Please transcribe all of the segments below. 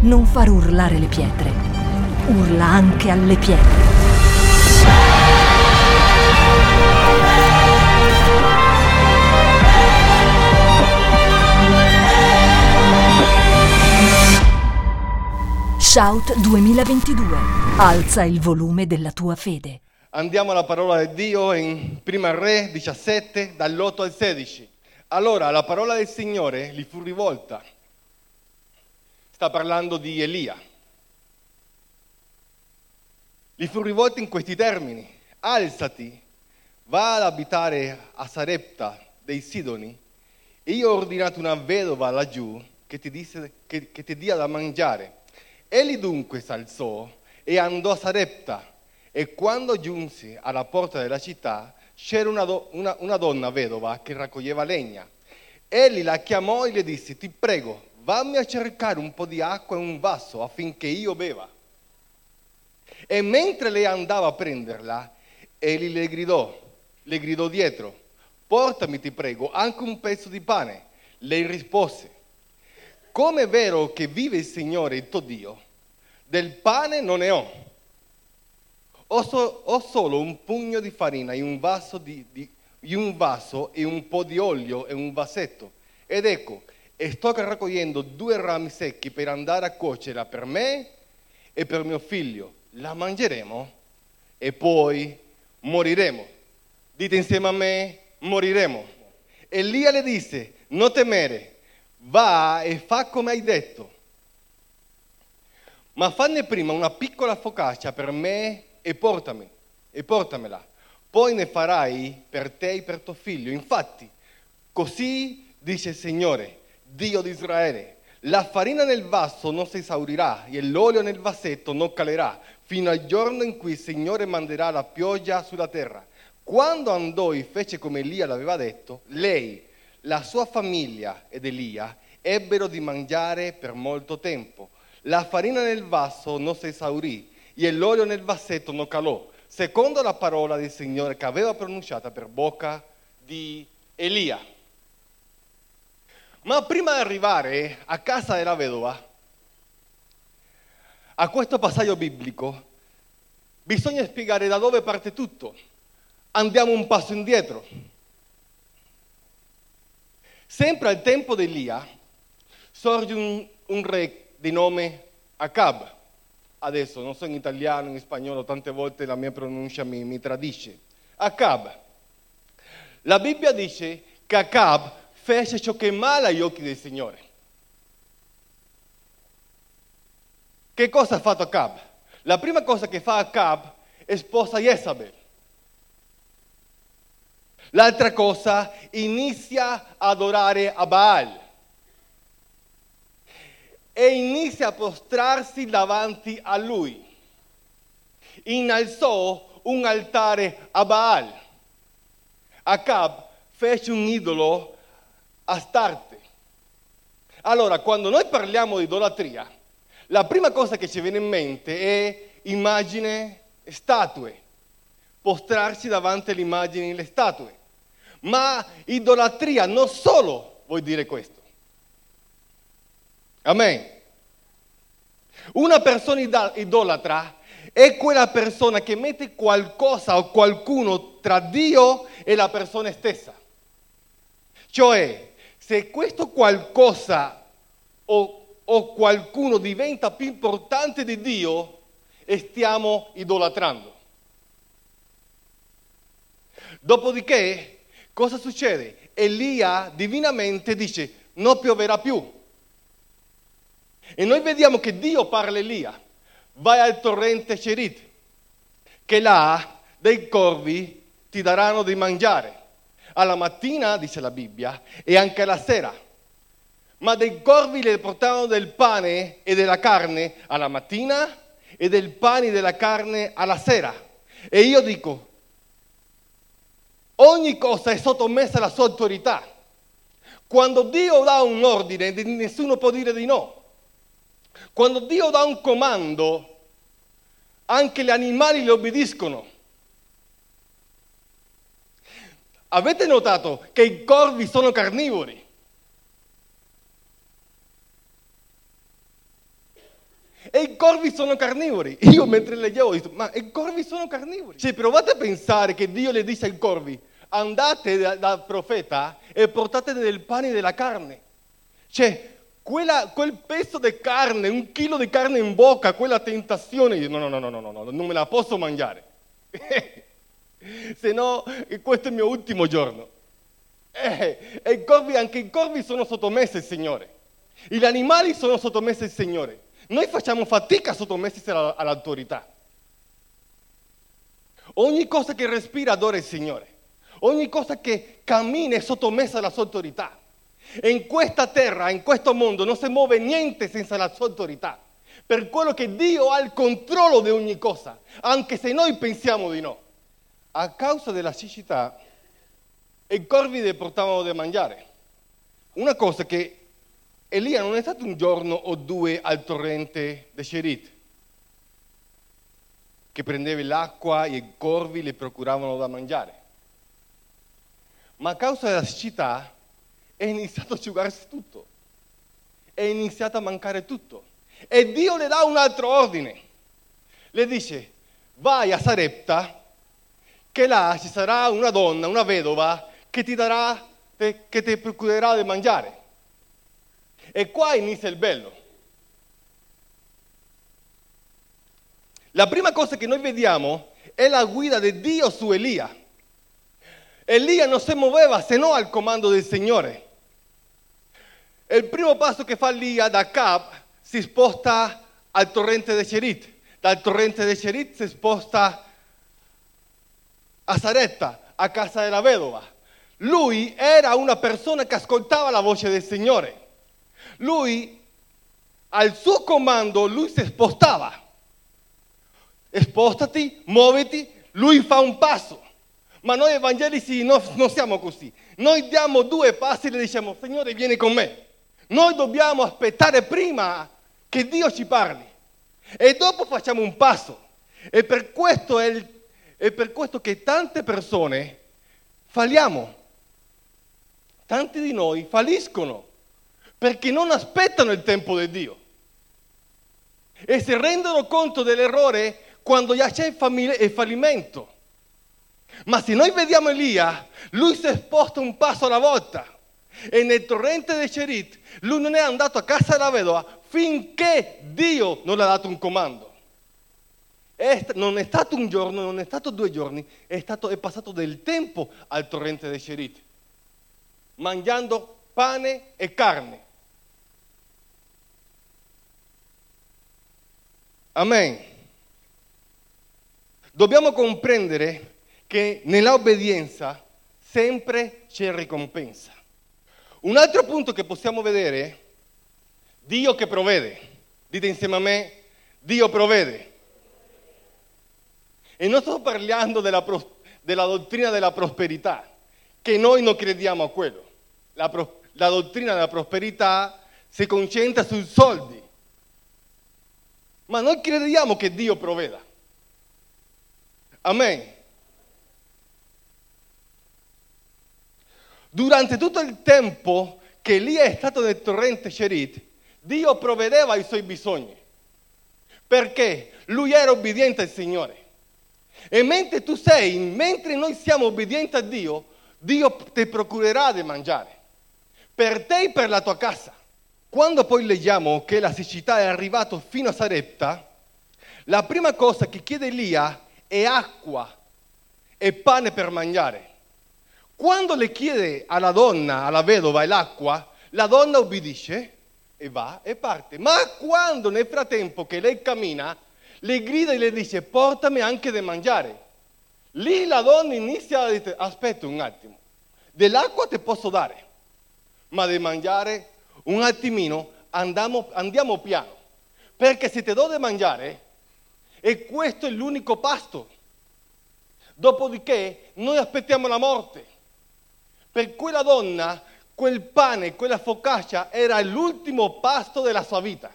non far urlare le pietre, urla anche alle pietre. Shout 2022. Alza il volume della tua fede. Andiamo alla parola di Dio in Prima Re 17, dall'8 al 16. Allora la parola del Signore gli fu rivolta. Sta parlando di Elia. Gli fu rivolta in questi termini. Alzati, va ad abitare a Sarepta dei Sidoni e io ho ordinato una vedova laggiù che ti, disse, che, che ti dia da mangiare. Egli dunque s'alzò e andò a Sarepta e quando giunse alla porta della città c'era una, do, una, una donna vedova che raccoglieva legna. Egli la chiamò e le disse, ti prego, vammi a cercare un po' di acqua in un vaso affinché io beva. E mentre lei andava a prenderla, egli le gridò, le gridò dietro, portami ti prego anche un pezzo di pane. Lei rispose, come è vero che vive il Signore il tuo Dio, del pane non ne ho ho, so, ho solo un pugno di farina in un, vaso di, di, un vaso e un po' di olio in un vasetto. Ed ecco, sto raccogliendo due rami secchi per andare a cuocerla per me e per mio figlio. La mangeremo e poi moriremo. Dite insieme a me, moriremo. Elia le disse, non temere, va e fa come hai detto. Ma fanne prima una piccola focaccia per me e portami, e portamela. Poi ne farai per te e per tuo figlio. Infatti, così dice il Signore, Dio di Israele, la farina nel vaso non si esaurirà e l'olio nel vasetto non calerà fino al giorno in cui il Signore manderà la pioggia sulla terra. Quando andò e fece come Elia l'aveva detto, lei, la sua famiglia ed Elia ebbero di mangiare per molto tempo. La farina nel vaso non si esaurì e l'olio nel vasetto non calò, secondo la parola del Signore che aveva pronunciata per bocca di Elia. Ma prima di arrivare a casa della vedova, a questo passaggio biblico, bisogna spiegare da dove parte tutto. Andiamo un passo indietro. Sempre al tempo di Elia sorge un, un re di nome Acab adesso non so in italiano, in spagnolo, tante volte la mia pronuncia mi, mi tradisce. Acab. La Bibbia dice che Acab fece ciò che è male agli occhi del Signore. Che cosa ha fatto Acab? La prima cosa che fa Acab è sposa Jezabel. L'altra cosa, inizia a adorare a Baal e inizia a prostrarsi davanti a lui. Innalzò un altare a Baal. Acab fece un idolo a Starte. Allora, quando noi parliamo di idolatria, la prima cosa che ci viene in mente è immagine statue, postrarsi davanti alle immagini delle statue. Ma idolatria non solo vuol dire questo. Amen. Una persona idolatra è quella persona che mette qualcosa o qualcuno tra Dio e la persona stessa. Cioè, se questo qualcosa o, o qualcuno diventa più importante di Dio, stiamo idolatrando. Dopodiché, cosa succede? Elia divinamente dice, non pioverà più. E noi vediamo che Dio parla a Elia, vai al torrente Cerit, che là dei corvi ti daranno di mangiare. Alla mattina, dice la Bibbia, e anche alla sera. Ma dei corvi le portavano del pane e della carne alla mattina e del pane e della carne alla sera. E io dico, ogni cosa è sottomessa alla sua autorità. Quando Dio dà un ordine, nessuno può dire di no. Quando Dio dà un comando, anche gli animali le obbediscono. Avete notato che i corvi sono carnivori? E i corvi sono carnivori. Io mentre leggevo ho detto, ma i corvi sono carnivori. Cioè, provate a pensare che Dio le dice ai corvi, andate dal da profeta e portate del pane e della carne. Cioè, quella, quel pezzo di carne, un chilo di carne in bocca, quella tentazione, io, no, no, no, no, no, no, non me la posso mangiare. Se no, questo è il mio ultimo giorno. Eh, e corvi, anche i corvi sono sottomessi al Signore. Gli animali sono sottomessi al Signore. Noi facciamo fatica a sottomettersi all'autorità. Ogni cosa che respira adora il Signore. Ogni cosa che cammina è sottomessa alla sua autorità. E in questa terra, in questo mondo, non si muove niente senza la sua autorità. Per quello che Dio ha il controllo di ogni cosa, anche se noi pensiamo di no. A causa della siccità, i corvi le portavano da mangiare. Una cosa che Elia non è stato un giorno o due al torrente di Sherit, che prendeva l'acqua e i corvi le procuravano da mangiare. Ma a causa della siccità è iniziato a asciugarsi tutto, è iniziato a mancare tutto. E Dio le dà un altro ordine. Le dice, vai a Sarepta, che là ci sarà una donna, una vedova, che ti darà, che ti procurerà di mangiare. E qua inizia il bello. La prima cosa che noi vediamo è la guida di Dio su Elia. Elia non si muoveva se no al comando del Signore. Il primo passo che fa Elia da Cap si sposta al torrente di Cerit. Dal torrente di Cerit si sposta a Saretta, a casa della vedova. Lui era una persona che ascoltava la voce del Signore. Lui, al suo comando, lui si spostava. Spostati, muoviti, lui fa un passo. Ma noi evangelici non, non siamo così. Noi diamo due passi e le diciamo, Signore, vieni con me. Noi dobbiamo aspettare prima che Dio ci parli. E dopo facciamo un passo. E per questo, è, è per questo che tante persone falliamo. Tanti di noi falliscono perché non aspettano il tempo di Dio e si rendono conto dell'errore quando già c'è il fallimento. Ma se noi vediamo Elia, lui si è sposta un passo alla volta e nel torrente di Cerit lui non è andato a casa della vedova finché Dio non le ha dato un comando. È, non è stato un giorno, non è stato due giorni, è, stato, è passato del tempo al torrente di Cerit, mangiando pane e carne. Amen. Dobbiamo comprendere che nella obbedienza sempre c'è ricompensa. Un altro punto che possiamo vedere è Dio che provvede. Dite insieme a me, Dio provvede. E non sto parlando della, della dottrina della prosperità, che noi non crediamo a quello. La, la dottrina della prosperità si concentra sui soldi, ma noi crediamo che Dio provveda. Amen. Durante tutto il tempo che Elia è stato nel torrente Sherit, Dio provvedeva ai suoi bisogni. Perché lui era obbediente al Signore. E mentre tu sei, mentre noi siamo obbedienti a Dio, Dio ti procurerà di mangiare. Per te e per la tua casa. Quando poi leggiamo che la siccità è arrivata fino a Sarepta, la prima cosa che chiede Elia è acqua e pane per mangiare. Quando le chiede alla donna, alla vedova, l'acqua, la donna obbedisce e va e parte. Ma quando nel frattempo che lei cammina, le grida e le dice portami anche da mangiare. Lì la donna inizia a dire aspetta un attimo, dell'acqua ti posso dare, ma di mangiare un attimino andiamo, andiamo piano, perché se ti do da mangiare e questo è l'unico pasto. Dopodiché noi aspettiamo la morte. Per quella donna quel pane, quella focaccia era l'ultimo pasto della sua vita.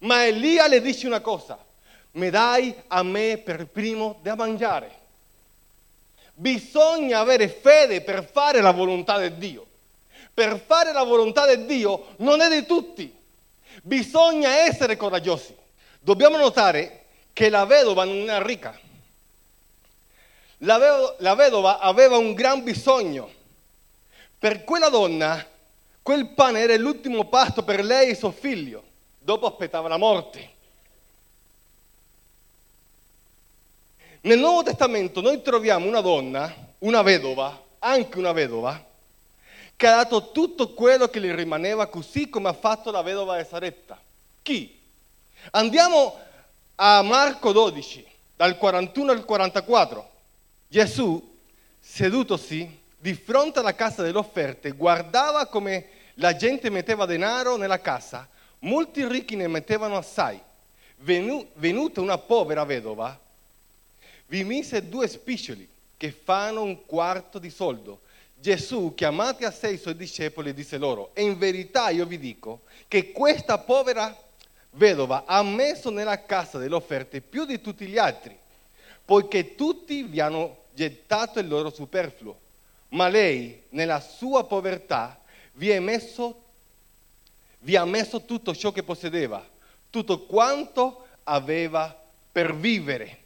Ma Elia le dice una cosa, mi dai a me per primo da mangiare. Bisogna avere fede per fare la volontà di Dio per fare la volontà di Dio non è di tutti. Bisogna essere coraggiosi. Dobbiamo notare che la vedova non era ricca. La, vedo- la vedova aveva un gran bisogno. Per quella donna, quel pane era l'ultimo pasto per lei e suo figlio. Dopo aspettava la morte. Nel Nuovo Testamento noi troviamo una donna, una vedova, anche una vedova, che ha dato tutto quello che le rimaneva così come ha fatto la vedova di Saretta. Chi? Andiamo a Marco 12, dal 41 al 44. Gesù, sedutosi di fronte alla casa delle offerte, guardava come la gente metteva denaro nella casa. Molti ricchi ne mettevano assai. Venu- venuta una povera vedova, vi mise due spiccioli che fanno un quarto di soldo. Gesù, chiamati a sé i suoi discepoli, disse loro, in verità io vi dico che questa povera vedova ha messo nella casa delle offerte più di tutti gli altri, poiché tutti vi hanno gettato il loro superfluo, ma lei nella sua povertà vi, messo, vi ha messo tutto ciò che possedeva, tutto quanto aveva per vivere.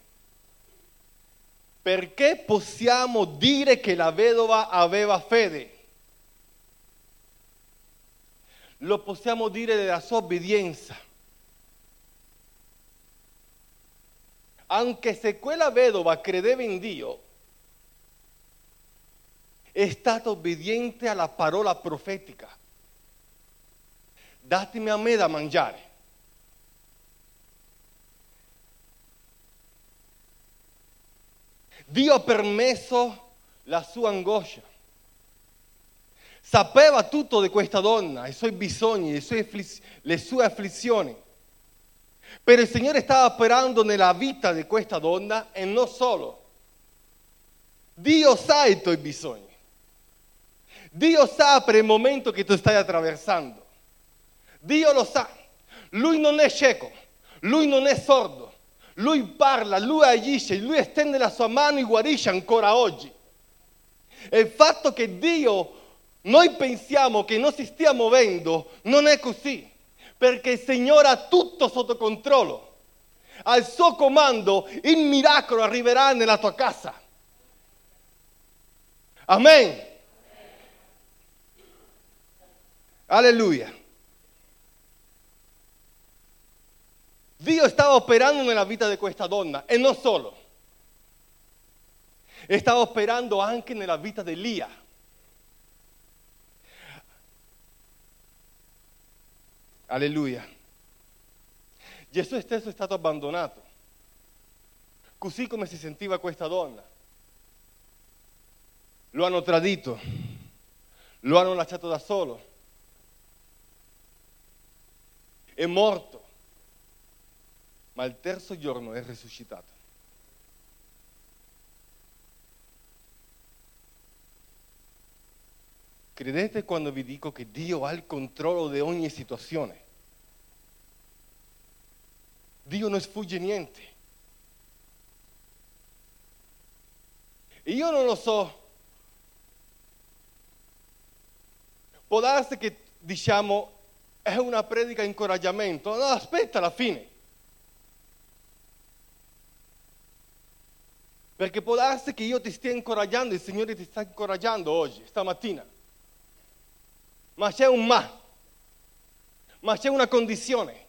Perché possiamo dire che la vedova aveva fede? Lo possiamo dire della sua obbedienza. Anche se quella vedova credeva in Dio, è stata obbediente alla parola profetica. Datemi a me da mangiare. Dio ha permesso la sua angoscia. Sapeva tutto di questa donna, i suoi bisogni, le sue, le sue afflizioni. Però il Signore stava operando nella vita di questa donna e non solo. Dio sa i tuoi bisogni. Dio sa per il momento che tu stai attraversando. Dio lo sa. Lui non è cieco, lui non è sordo, lui parla, lui agisce, lui estende la sua mano e guarisce ancora oggi. E il fatto che Dio, noi pensiamo che non si stia muovendo, non è così, perché il Signore ha tutto sotto controllo. Al suo comando il miracolo arriverà nella tua casa. Amen. Alleluia. Dio stava operando nella vita di questa donna e non solo. Stava operando anche nella vita di Elia. Alleluia. Gesù stesso è stato abbandonato, così come si sentiva questa donna. Lo hanno tradito, lo hanno lasciato da solo. È morto ma il terzo giorno è risuscitato. Credete quando vi dico che Dio ha il controllo di ogni situazione. Dio non sfugge niente. E io non lo so. Può darsi che diciamo è una predica incoraggiamento. No, aspetta alla fine. Perché può darsi che io ti stia incoraggiando, il Signore ti sta incoraggiando oggi, stamattina. Ma c'è un ma, ma c'è una condizione,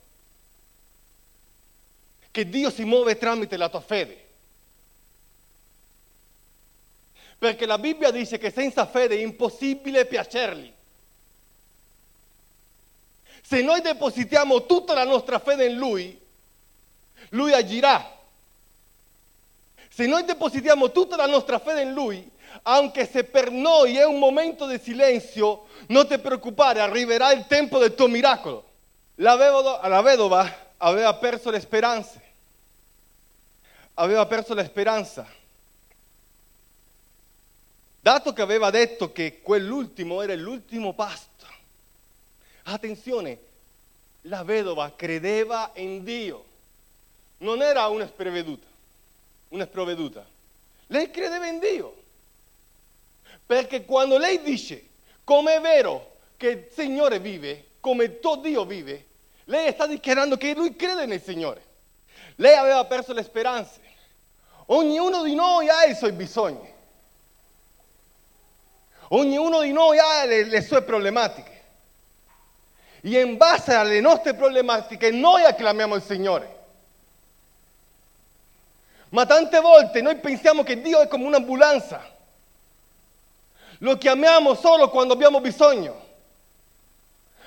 che Dio si muove tramite la tua fede. Perché la Bibbia dice che senza fede è impossibile piacergli. Se noi depositiamo tutta la nostra fede in Lui, Lui agirà. Se noi depositiamo tutta la nostra fede in Lui, anche se per noi è un momento di silenzio, non ti preoccupare, arriverà il tempo del tuo miracolo. La vedova, la vedova aveva perso le speranze, aveva perso la speranza. Dato che aveva detto che quell'ultimo era l'ultimo pasto, attenzione, la vedova credeva in Dio, non era una sprovveduta una sprovveduta. Lei credeva in Dio. Perché quando lei dice, come vero che il Signore vive, come tuo Dio vive, Lei sta dichiarando che lui crede nel Signore. Lei aveva perso le speranze. Ognuno di noi ha i suoi bisogni. Ognuno di noi ha le, le sue problematiche. E in base alle nostre problematiche noi acclamiamo il Signore. Ma tante volte noi pensiamo che Dio è come un'ambulanza. Lo chiamiamo solo quando abbiamo bisogno.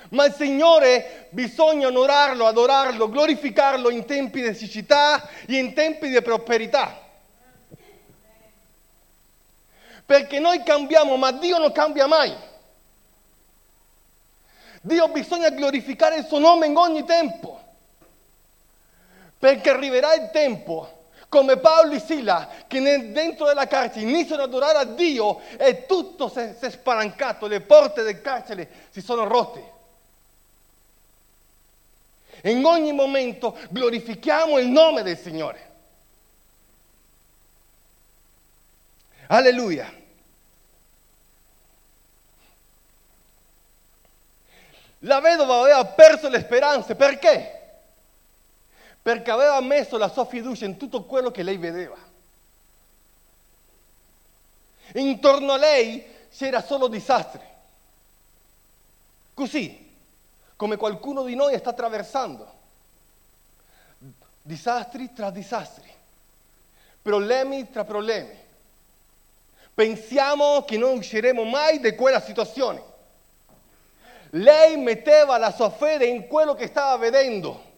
Ma il Signore bisogna onorarlo, adorarlo, glorificarlo in tempi di siccità e in tempi di prosperità. Perché noi cambiamo, ma Dio non cambia mai. Dio bisogna glorificare il suo nome in ogni tempo. Perché arriverà il tempo come Paolo e Sila, che dentro della carcere iniziano ad adorare a Dio e tutto si è spalancato, le porte del carcere si sono rotte. In ogni momento glorifichiamo il nome del Signore. Alleluia. La vedova aveva perso le speranze, perché? Perché aveva messo la sua fiducia in tutto quello che lei vedeva. Intorno a lei c'era solo disastri. Così, come qualcuno di noi sta attraversando. Disastri tra disastri, problemi tra problemi. Pensiamo che non usciremo mai da quella situazione. Lei metteva la sua fede in quello che stava vedendo.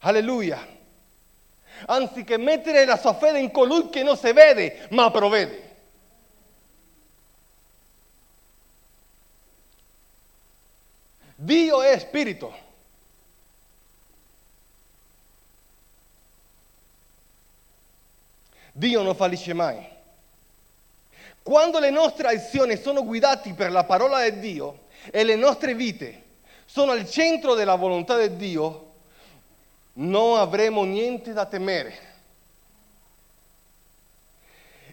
Alleluia. Anziché mettere la sua fede in colui che non si vede, ma provvede. Dio è spirito. Dio non fallisce mai. Quando le nostre azioni sono guidate per la parola di Dio e le nostre vite sono al centro della volontà di Dio, non avremo niente da temere.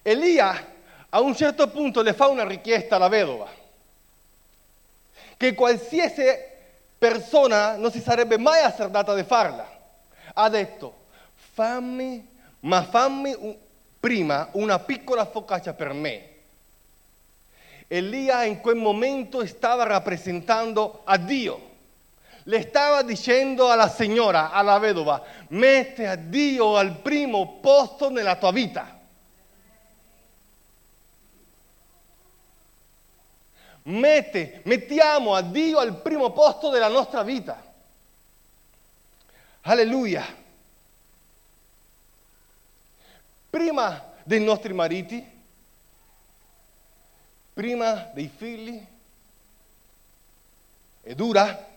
Elia a un certo punto le fa una richiesta alla vedova che qualsiasi persona non si sarebbe mai azzardata di farla. Ha detto, fammi, ma fammi prima una piccola focaccia per me. Elia in quel momento stava rappresentando a Dio. Le stava dicendo alla signora, alla vedova, mette a Dio al primo posto nella tua vita. mette, mettiamo a Dio al primo posto della nostra vita. Alleluia. Prima dei nostri mariti, prima dei figli, è dura,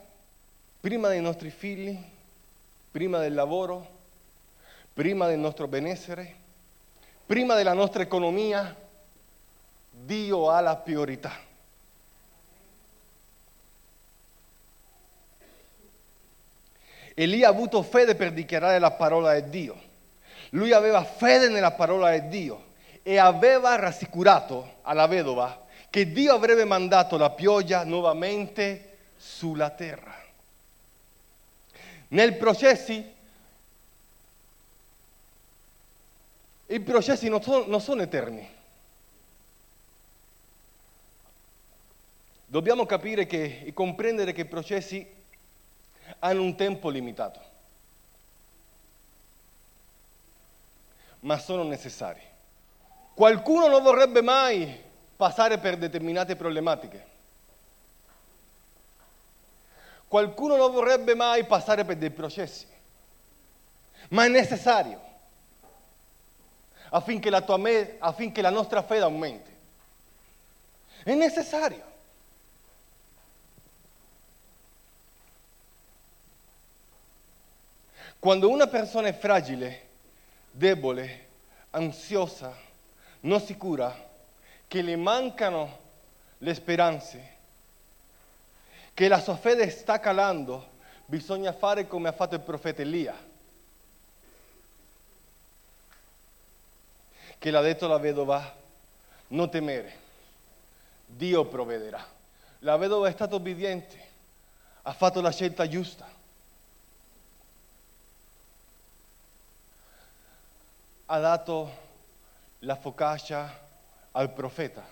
prima dei nostri figli, prima del lavoro, prima del nostro benessere, prima della nostra economia, Dio ha la priorità. Elia ha avuto fede per dichiarare la parola di Dio. Lui aveva fede nella parola di Dio e aveva rassicurato alla vedova che Dio avrebbe mandato la pioggia nuovamente sulla terra. Nel processo, i processi non sono, non eterni. Dobbiamo capire che, e comprendere che i processi hanno un tempo limitato, ma sono necessari. Qualcuno non vorrebbe mai passare per determinate problematiche. Qualcuno non vorrebbe mai passare per dei processi, ma è necessario affinché la, me- affinché la nostra fede aumenti. È necessario. Quando una persona è fragile, debole, ansiosa, non sicura, che le mancano le speranze, che la sua fede sta calando, bisogna fare come ha fatto il profeta Elia, che l'ha detto alla vedova, non temere, Dio provvederà. La vedova è stata obbediente, ha fatto la scelta giusta. Ha dato la focaccia al profeta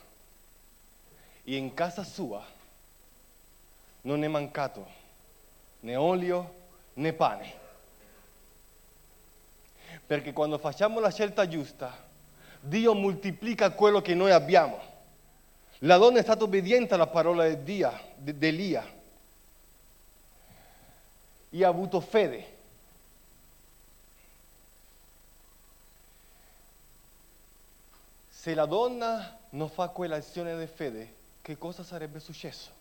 e in casa sua non è mancato né olio né pane. Perché quando facciamo la scelta giusta, Dio moltiplica quello che noi abbiamo. La donna è stata obbediente alla parola di Dio, di Elia, e ha avuto fede. Se la donna non fa quell'azione di fede, che cosa sarebbe successo?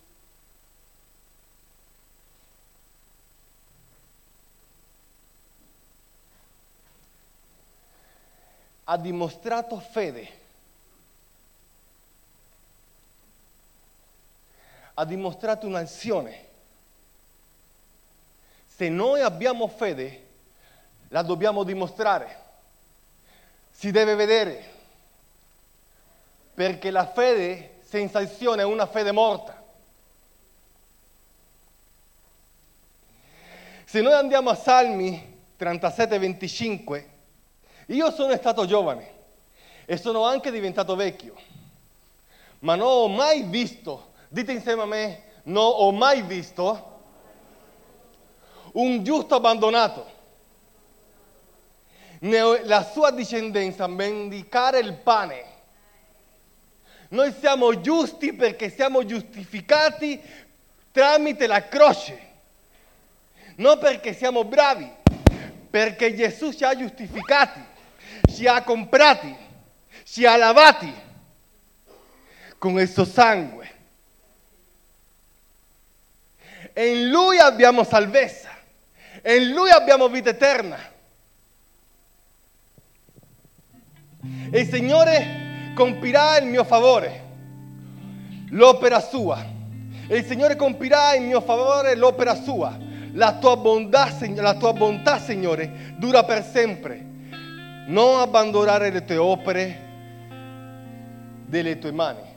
Ha dimostrato fede. Ha dimostrato un'azione. Se noi abbiamo fede, la dobbiamo dimostrare. Si deve vedere. Perché la fede senza azione è una fede morta. Se noi andiamo a Salmi 37, 25, io sono stato giovane e sono anche diventato vecchio, ma non ho mai visto, dite insieme a me, non ho mai visto un giusto abbandonato, né la sua discendenza mendicare il pane. Noi siamo giusti perché siamo giustificati tramite la croce, non perché siamo bravi, perché Gesù ci ha giustificati, ci ha comprati, ci ha lavati con suo sangue. In Lui abbiamo salvezza, in Lui abbiamo vita eterna. Il Signore compirà il mio favore, l'opera sua. Il Signore compirà in mio favore l'opera sua. La tua bontà, la tua bontà, Signore, dura per sempre. Non abbandonare le tue opere delle tue mani.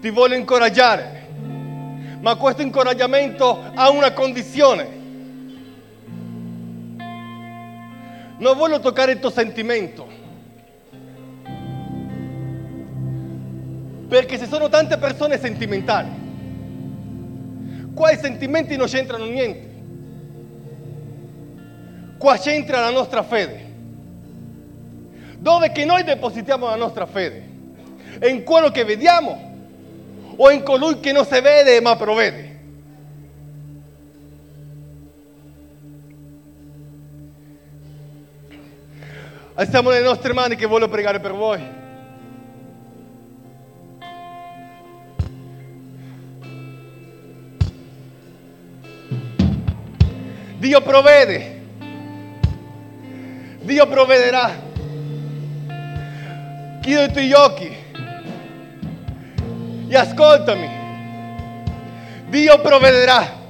Ti voglio incoraggiare, ma questo incoraggiamento ha una condizione. Non voglio toccare il tuo sentimento. Perché ci sono tante persone sentimentali. Qua i sentimenti non c'entrano niente. Qua c'entra la nostra fede. Dove che noi depositiamo la nostra fede? In quello che vediamo o in colui che non si vede ma provvede. Alziamo le nostre mani che voglio pregare per voi. Dio provvede. Dio provvederà. Chiudo i tuoi occhi e ascoltami. Dio provvederà.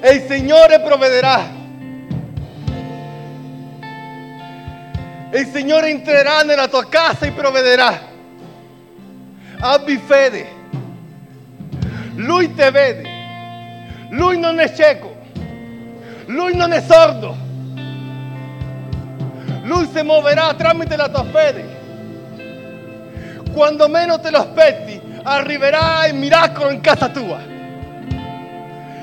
E il Signore provvederà. E il Signore entrerà nella tua casa e provvederà. Abbi fede. Lui ti vede. Lui non è cieco. Lui non è sordo. Lui si muoverà tramite la tua fede. Quando meno te lo aspetti, arriverà il miracolo in casa tua.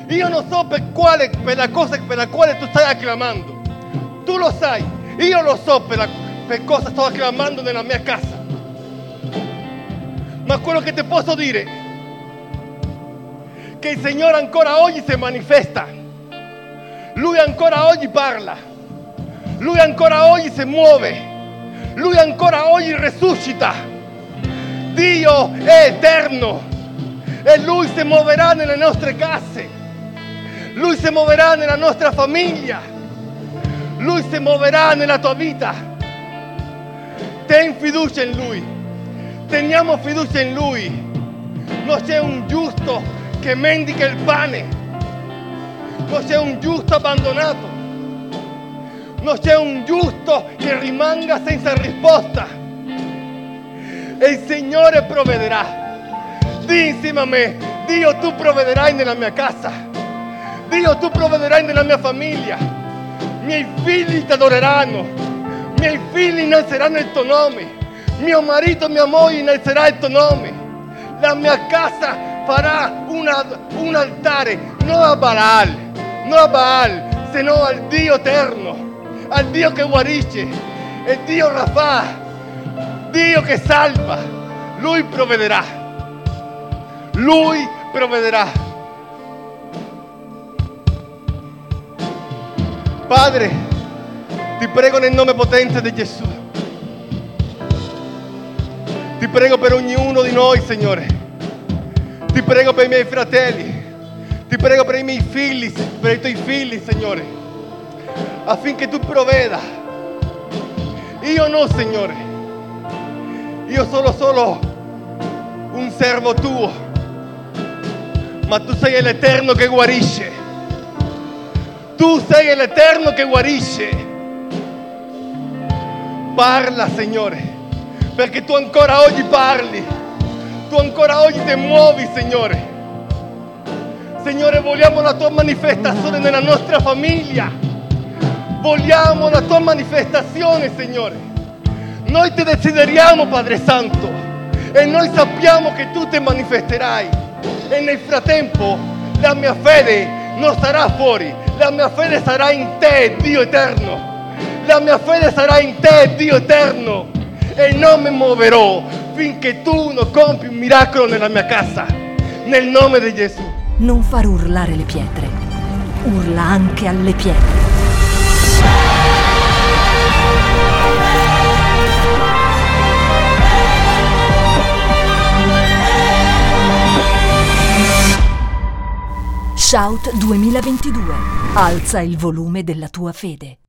Io non so per, quale, per la cosa per la quale tu stai acclamando. Tu lo sai. Io lo so per, la, per cosa sto acclamando nella mia casa. Ma quello che ti posso dire che il Signore ancora oggi si manifesta. Lui ancora oggi parla. Lui ancora oggi si muove. Lui ancora oggi risuscita. Dio è eterno e Lui si muoverà nelle nostre case. Lui si muoverà nella nostra famiglia. Lui si muoverà nella tua vita. Ten fiducia in Lui. Teniamo fiducia in Lui. Non c'è un giusto che mendica il pane. Non c'è un giusto abbandonato. Non c'è un giusto che rimanga senza risposta. Il Signore provvederà. Dì insieme a me, Dio tu provvederai nella casa. Dio tu provvederai nella mia famiglia. Miei figli ti adoreranno. Miei figli innalzeranno il tuo nome. Mio marito, mia moglie innalzerà il tuo nome. La mia casa un altare, non a Baal, non a Baal, se no al Dio eterno, al Dio che guarisce, il Dio Rafa, Dio che salva. Lui provvederà. Lui provvederà. Padre, ti prego nel nome potente di Gesù. Ti prego per ognuno di noi, Signore. Ti prego per i miei fratelli. Ti prego per i miei figli, per i tuoi figli, Signore. Affinché tu provveda. Io no, Signore. Io sono solo un servo tuo. Ma tu sei l'Eterno che guarisce. Tu sei l'Eterno che guarisce. Parla, Signore, perché tu ancora oggi parli. Tu ancora oggi ti muovi, Signore. Signore, vogliamo la tua manifestazione nella nostra famiglia. Vogliamo la tua manifestazione, Signore. Noi ti desideriamo, Padre Santo, e noi sappiamo che tu ti manifesterai. E nel frattempo la mia fede non sarà fuori, la mia fede sarà in te, Dio eterno. La mia fede sarà in te, Dio eterno. E non mi muoverò finché tu non compi un miracolo nella mia casa. Nel nome di Gesù. Non far urlare le pietre. Urla anche alle pietre. Shout 2022. Alza il volume della tua fede.